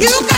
don't drop